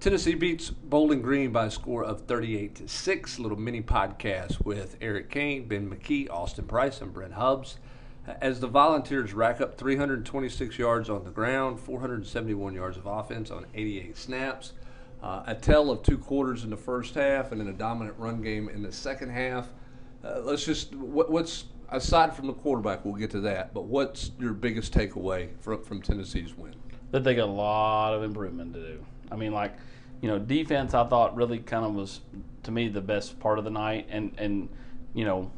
Tennessee beats Bowling Green by a score of 38 to 6. Little mini podcast with Eric Kane, Ben McKee, Austin Price, and Brent Hubbs. As the Volunteers rack up 326 yards on the ground, 471 yards of offense on 88 snaps, uh, a tell of two quarters in the first half, and then a dominant run game in the second half. Uh, let's just, what, what's, aside from the quarterback, we'll get to that, but what's your biggest takeaway from, from Tennessee's win? That they got a lot of improvement to do. I mean, like, you know, defense I thought really kind of was to me the best part of the night, and and you know,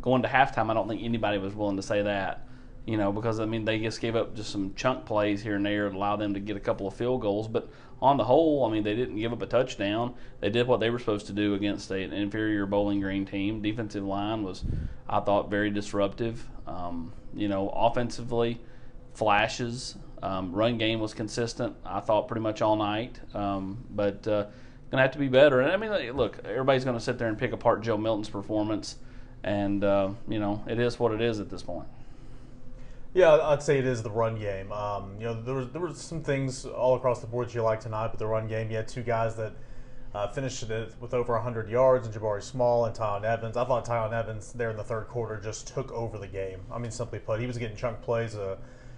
going to halftime, I don't think anybody was willing to say that, you know, because I mean they just gave up just some chunk plays here and there and allow them to get a couple of field goals, but on the whole, I mean they didn't give up a touchdown. They did what they were supposed to do against an inferior Bowling Green team. Defensive line was, I thought, very disruptive. Um, you know, offensively, flashes. Um, run game was consistent. I thought pretty much all night, um, but uh, gonna have to be better. And I mean, look, everybody's gonna sit there and pick apart Joe Milton's performance, and uh, you know, it is what it is at this point. Yeah, I'd say it is the run game. Um, you know, there was there were some things all across the board that you like tonight, but the run game, you had two guys that uh, finished it with over 100 yards, and Jabari Small and Tiyon Evans. I thought Tiyon Evans there in the third quarter just took over the game. I mean, simply put, he was getting chunk plays. Uh,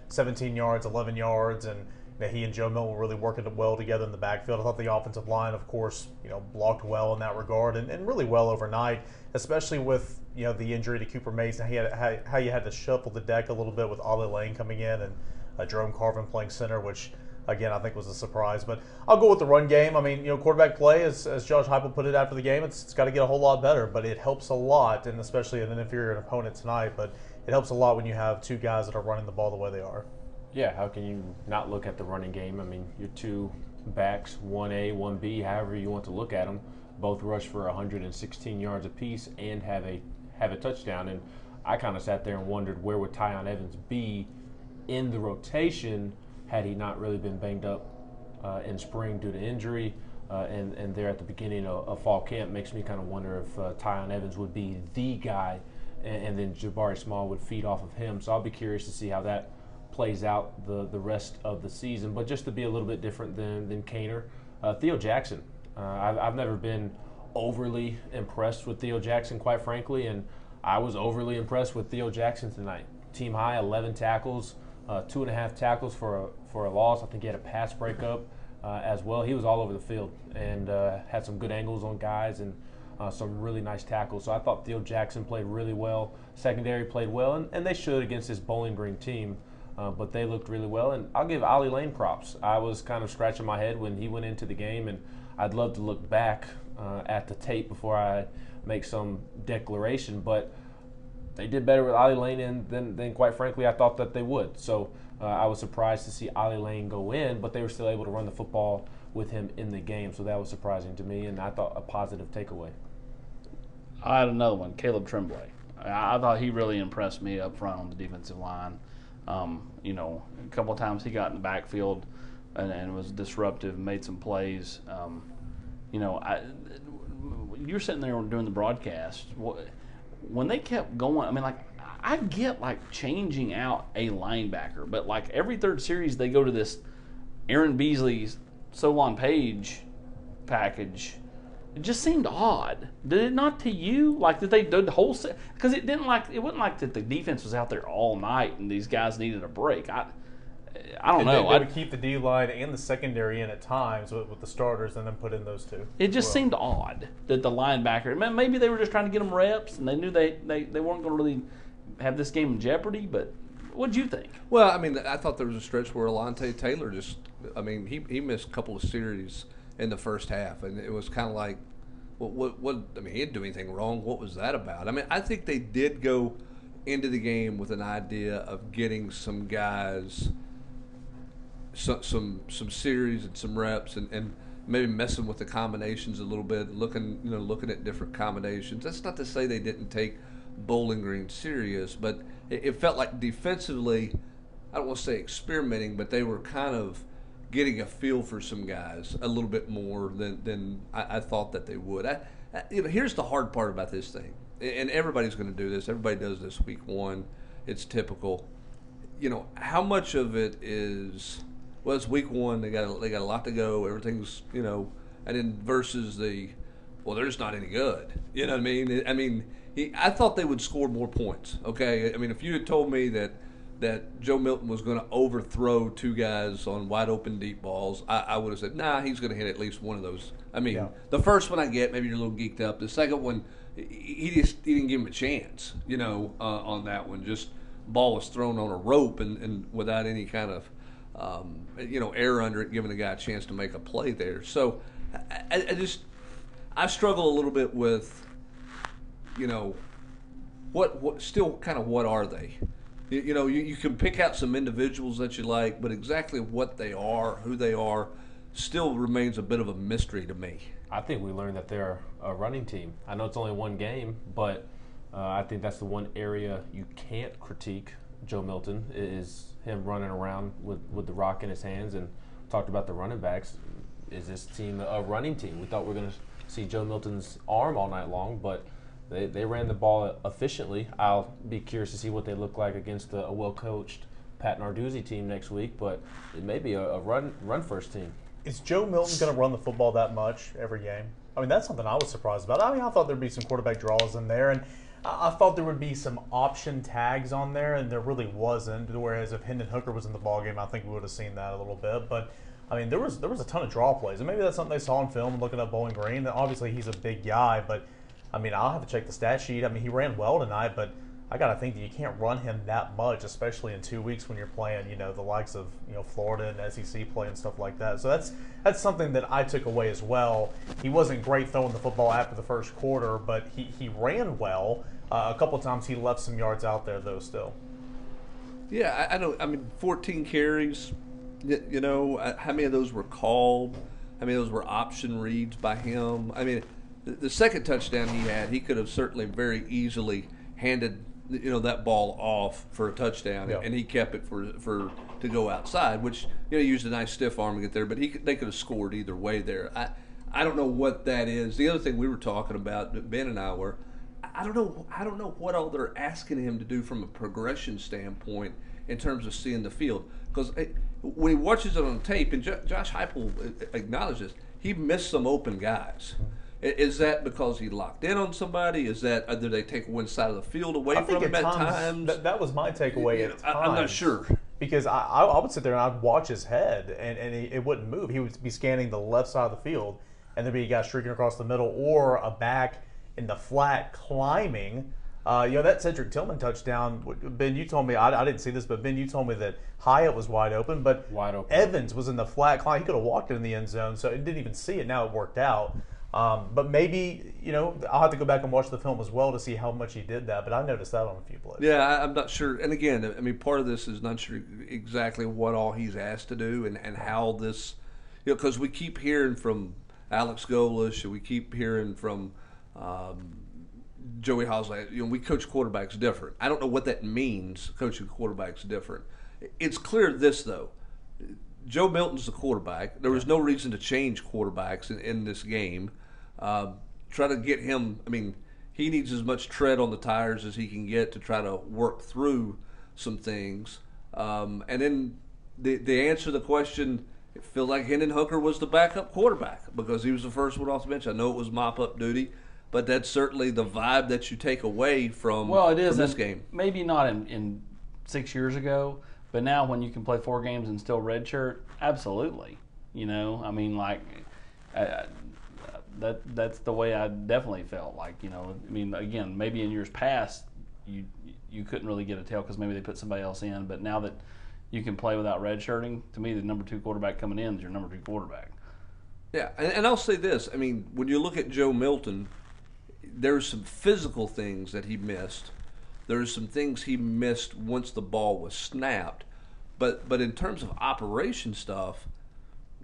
17 yards, 11 yards, and you know, he and Joe Milton were really working well together in the backfield. I thought the offensive line, of course, you know, blocked well in that regard, and, and really well overnight, especially with you know the injury to Cooper Mays. He had how, how you had to shuffle the deck a little bit with Ollie Lane coming in and uh, Jerome Carvin playing center, which again I think was a surprise. But I'll go with the run game. I mean, you know, quarterback play, as, as Josh Heupel put it after the game, it's, it's got to get a whole lot better, but it helps a lot, and especially an inferior opponent tonight. But it helps a lot when you have two guys that are running the ball the way they are. Yeah, how can you not look at the running game? I mean, your two backs, 1A, 1B, however you want to look at them, both rush for 116 yards apiece and have a have a touchdown. And I kind of sat there and wondered where would Tiyon Evans be in the rotation had he not really been banged up uh, in spring due to injury. Uh, and, and there at the beginning of, of, fall camp makes me kind of wonder if uh, Tiyon Evans would be the guy and, and then Jabari Small would feed off of him. So I'll be curious to see how that plays out the, the rest of the season. But just to be a little bit different than, than Kaner, uh, Theo Jackson. Uh, I've, I've never been overly impressed with Theo Jackson, quite frankly, and I was overly impressed with Theo Jackson tonight. Team high, 11 tackles, uh, two and a half tackles for a, for a loss. I think he had a pass breakup uh, as well. He was all over the field and uh, had some good angles on guys and uh, some really nice tackles. So I thought Theo Jackson played really well. Secondary played well, and, and they should against this Bowling Green team. Uh, but they looked really well, and I'll give Ollie Lane props. I was kind of scratching my head when he went into the game, and I'd love to look back uh, at the tape before I make some declaration. But they did better with Ollie Lane than, than quite frankly I thought that they would. So uh, I was surprised to see Ollie Lane go in, but they were still able to run the football with him in the game. So that was surprising to me, and I thought a positive takeaway. I had another one, Caleb Tremblay. I thought he really impressed me up front on the defensive line. Um, you know, a couple times he got in the backfield and, and was disruptive, made some plays. Um, you know, I, you're sitting there doing the broadcast. When they kept going, I mean, like I get like changing out a linebacker, but like every third series they go to this Aaron Beasley's Solon Page package it just seemed odd. Did it not to you? Like did they did the whole set? Because it didn't like it wasn't like that the defense was out there all night and these guys needed a break. I I don't know. They, they would keep the D line and the secondary in at times with, with, the starters, and then put in those two. It just well. seemed odd that the linebacker. Maybe they were just trying to get them reps, and they knew they they, they weren't going to really have this game in jeopardy. But what do you think? Well, I mean, I thought there was a stretch where Alontae Taylor just. I mean, he he missed a couple of series in the first half, and it was kind of like, what, what, what? I mean, he didn't do anything wrong. What was that about? I mean, I think they did go into the game with an idea of getting some guys, some some, some series and some reps, and, and maybe messing with the combinations a little bit, looking you know looking at different combinations. That's not to say they didn't take Bowling Green serious, but it, it felt like defensively, I don't want to say experimenting, but they were kind of getting a feel for some guys a little bit more than than I, I thought that they would. I, I, you know, here's the hard part about this thing, and everybody's going to do this. Everybody does this week one. It's typical. You know, how much of it is well, it's week one. They got they got a lot to go. Everything's you know, and then versus the, well, they're just not any good. You know what I mean? I mean, he, I thought they would score more points. Okay, I mean, if you had told me that that Joe Milton was going to overthrow two guys on wide open deep balls, I, I would have said, nah, he's going to hit at least one of those. I mean, Yeah. the first one I get, maybe you're a little geeked up. The second one, he just he didn't give him a chance, you know, uh, on that one. Just ball was thrown on a rope and, and without any kind of, um, you know, air under it, giving the guy a chance to make a play there. So I I just, I struggle a little bit with, you know, what what still kind of what are they? You, you know, you, you can pick out some individuals that you like, but exactly what they are, who they are, still remains a bit of a mystery to me. I think we learned that they're a running team. I know it's only one game, but uh, I think that's the one area you can't critique Joe Milton is him running around with, with the rock in his hands. And talked about the running backs. Is this team a running team? We thought we were going to see Joe Milton's arm all night long, but they, they ran the ball efficiently. I'll be curious to see what they look like against a, a well coached Pat Narduzzi team next week, but it may be a, a run run first team. Is Joe Milton going to run the football that much every game? I mean, that's something I was surprised about. I mean, I thought there'd be some quarterback draws in there, and I thought there would be some option tags on there, and there really wasn't. Whereas if Hendon Hooker was in the ball game, I think we would have seen that a little bit. But I mean, there was there was a ton of draw plays, and maybe that's something they saw in film. Looking at Bowling Green, obviously he's a big guy, but I mean, I'll have to check the stat sheet. I mean, he ran well tonight, but I got to think that you can't run him that much, especially in two weeks when you're playing, you know, the likes of you know Florida and SEC play and stuff like that. So that's that's something that I took away as well. He wasn't great throwing the football after the first quarter, but he he ran well. Uh, a couple times he left some yards out there though. Still, Yeah, I, I. I mean, 14 carries. You know, uh, how many of those were called? How many of those were option reads by him? I mean, the, the second touchdown he had, he could have certainly very easily handed you know that ball off for a touchdown, Yeah. and he kept it for for to go outside, which you know used a nice stiff arm to get there, but he they could have scored either way there. I I don't know what that is. The other thing we were talking about, Ben and I were. I don't know. I don't know what all they're asking him to do from a progression standpoint in terms of seeing the field. Because eh, when he watches it on tape, and Jo- Josh Heupel eh, eh, acknowledges this, he missed some open guys. Is that because he locked in on somebody? Is that uh, did they take one side of the field away I from him at times, times? That, that was my takeaway. You at know, I- I'm not sure. because I, I, I would sit there and I'd watch his head and, and he, it wouldn't move. He would be scanning the left side of the field and there'd be a guy streaking across the middle or a back in the flat climbing. Uh, you know, that Cedric Tillman touchdown, Ben, you told me, I, I didn't see this, but Ben, you told me that Hyatt was wide open, but Wide open. Evans was in the flat climb. He could have walked it in the end zone, so it didn't even see it. Now it worked out. Um, but maybe, you know, I'll have to go back and watch the film as well to see how much he did that, but I noticed that on a few plays. Yeah, I, I'm not sure. And again, I mean, part of this is not sure exactly what all he's asked to do and, and how this, you know, because we keep hearing from Alex Golesh and we keep hearing from um, Joey Halzle. You know, we coach quarterbacks different. I don't know what that means, coaching quarterbacks different. It's clear this, though. Joe Milton's the quarterback. There was no reason to change quarterbacks in, in this game. Uh, try to get him. I mean, he needs as much tread on the tires as he can get to try to work through some things. Um, and then the the answer to the question, it feels like Hendon Hooker was the backup quarterback because he was the first one off the bench. I know it was mop up duty, but that's certainly the vibe that you take away from, Well, it is this game. Maybe not in, in six years ago, but now when you can play four games and still redshirt, absolutely. You know, I mean, like uh, that. That's the way I definitely felt. Like you know, I mean, again, maybe in years past you you couldn't really get a tell because maybe they put somebody else in, but now that you can play without redshirting, to me, the number two quarterback coming in is your number two quarterback. Yeah, and, and I'll say this: I mean, when you look at Joe Milton, there's some physical things that he missed. There's some things he missed once the ball was snapped, but but in terms of operation stuff,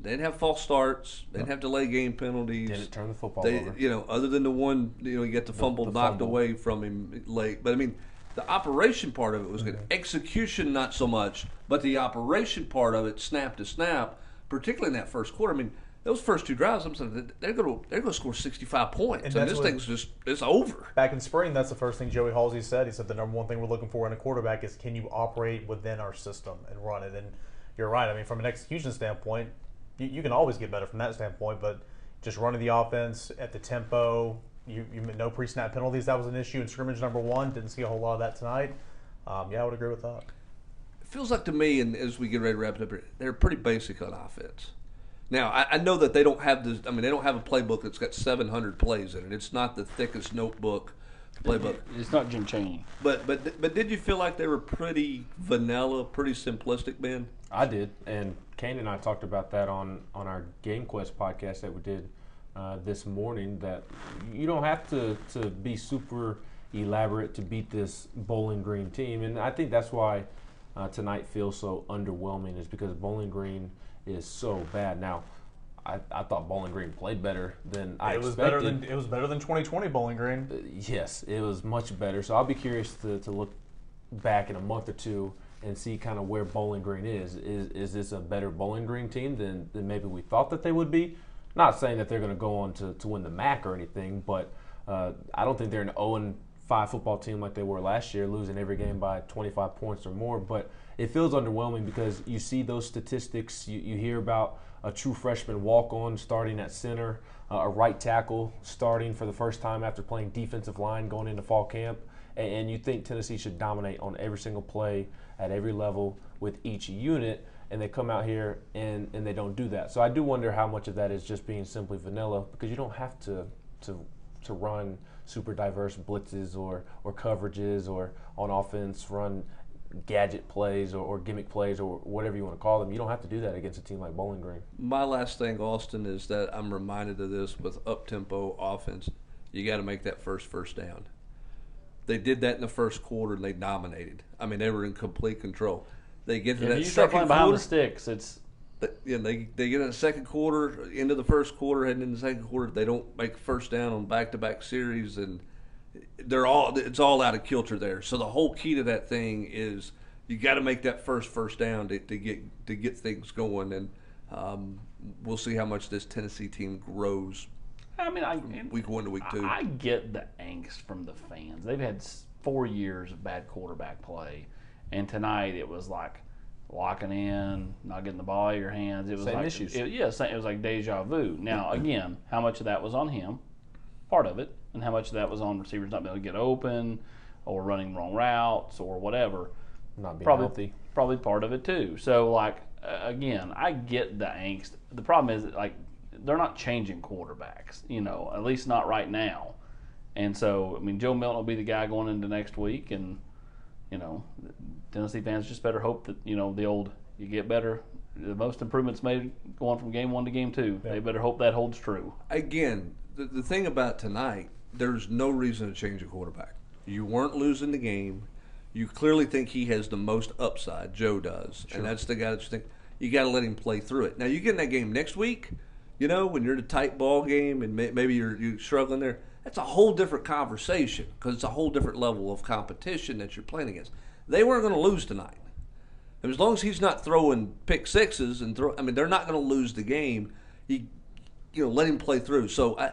they didn't have false starts. They didn't have delay game penalties. Didn't turn the football They, over. you know, other than the one, you know, you get the fumble the knocked fumble. away from him late. But I mean, the operation part of it was good. Mm-hmm. Execution, not so much, but the operation part of it, snap to snap, particularly in that first quarter. I mean, those first two drives, I'm saying they're going to they're going to score 65 points, And and, this thing's just it's over. Back in spring, that's the first thing Joey Halzle said. He said the number one thing we're looking for in a quarterback is can you operate within our system and run it. And you're right. I mean, from an execution standpoint, you, you can always get better from that standpoint. But just running the offense at the tempo, you, you no pre-snap penalties. That was an issue in scrimmage number one. Didn't see a whole lot of that tonight. Um, yeah, I would agree with that. It feels like to me, and as we get ready to wrap it up here, they're pretty basic on offense. Now, I, I know that they don't have this. I mean, they don't have a playbook that's got 700 plays in it. It's not the thickest notebook playbook. It's not Jim Chaney. But but but did you feel like they were pretty vanilla, pretty simplistic, Ben? I did, and Kane and I talked about that on on our Game Quest podcast that we did uh, this morning. That you don't have to to be super elaborate to beat this Bowling Green team, and I think that's why uh, tonight feels so underwhelming. Is because Bowling Green is so bad now. I, I thought Bowling Green played better than I it was expected. better than it was better than 2020 Bowling Green. Uh, yes, it was much better. So I'll be curious to, to look back in a month or two and see kind of where Bowling Green is. Is is this a better Bowling Green team than, than maybe we thought that they would be? Not saying that they're going to go on to, to win the MAC or anything, but uh, I don't think they're an 0 5 football team like they were last year, losing every game by 25 points or more. But it feels underwhelming because you see those statistics, you, you hear about a true freshman walk on starting at center, uh, a right tackle starting for the first time after playing defensive line going into fall camp. And, and you think Tennessee should dominate on every single play at every level with each unit. And they come out here and, and they don't do that. So I do wonder how much of that is just being simply vanilla because you don't have to to to run super diverse blitzes or, or coverages or on offense run gadget plays or, or, gimmick plays or whatever you want to call them. You don't have to do that against a team like Bowling Green. My last thing, Austin, is that I'm reminded of this with up tempo offense. You got to make that first first down. They did that in the first quarter and they dominated. I mean, they were in complete control. They get to Yeah, that you start second playing behind quarter. the sticks. It's you know, they they get in the second quarter, into the first quarter, heading into the second quarter. They don't make first down on back to back series, and they're all it's all out of kilter there. So the whole key to that thing is you got to make that first first down to, to get to get things going, and um, we'll see how much this Tennessee team grows I mean, I week one to week two. I get the angst from the fans. They've had four years of bad quarterback play, and tonight it was like locking in, not getting the ball out of your hands. It was Same like issues. It, yeah, same- it was like deja vu. Now again, how much of that was on him? Part of it, and how much of that was on receivers not being able to get open, or running wrong routes, or whatever. Not being Probably, healthy. probably part of it too. So like uh, again, I get the angst. The problem is that, like they're not changing quarterbacks, you know, at least not right now. And so I mean, Joe Milton will be the guy going into next week, and you know, Tennessee fans just better hope that you know the old you get better. The most improvements made going from game one to game two. They better hope that holds true. again, the, the thing about tonight, there's no reason to change a quarterback. You weren't losing the game. You clearly think he has the most upside. Joe does, and that's the guy that you think you got to let him play through it. Now you get in that game next week. You know when you're in a tight ball game and may, maybe you're, you're struggling there. That's a whole different conversation because it's a whole different level of competition that you're playing against. They weren't going to lose tonight. And as long as he's not throwing pick sixes and throw, I mean, they're not going to lose the game. He, you know, let him play through. So I,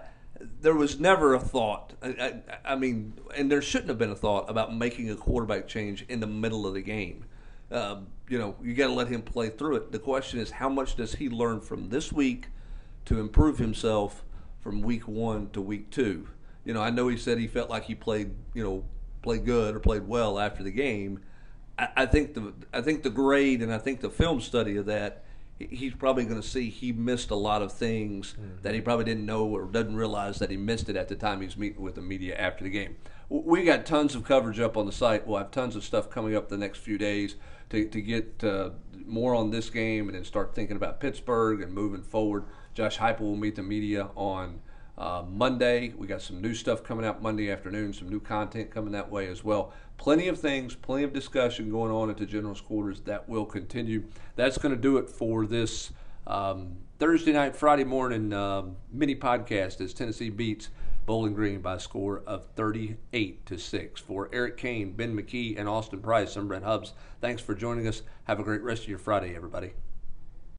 there was never a thought. I, I, I mean, and there shouldn't have been a thought about making a quarterback change in the middle of the game. Um, you know, you got to let him play through it. The question is, how much does he learn from this week to improve himself from week one to week two? You know, I know he said he felt like he played, you know, played good or played well after the game. I, I think the I think the grade and I think the film study of that he's probably going to see he missed a lot of things that he probably didn't know or doesn't realize that he missed it at the time he's meeting with the media after the game. We got tons of coverage up on the site. We'll have tons of stuff coming up the next few days to, to get uh, more on this game and then start thinking about Pittsburgh and moving forward. Josh Heupel will meet the media on uh, Monday. We got some new stuff coming out Monday afternoon, some new content coming that way as well. Plenty of things, plenty of discussion going on at the general's quarters that will continue. That's going to do it for this um, Thursday night, Friday morning um, mini podcast as Tennessee beats Bowling Green by a score of 38 to 6. For Eric Kane, Ben McKee, and Austin Price, I'm Brent Hubbs. Thanks for joining us. Have a great rest of your Friday, everybody.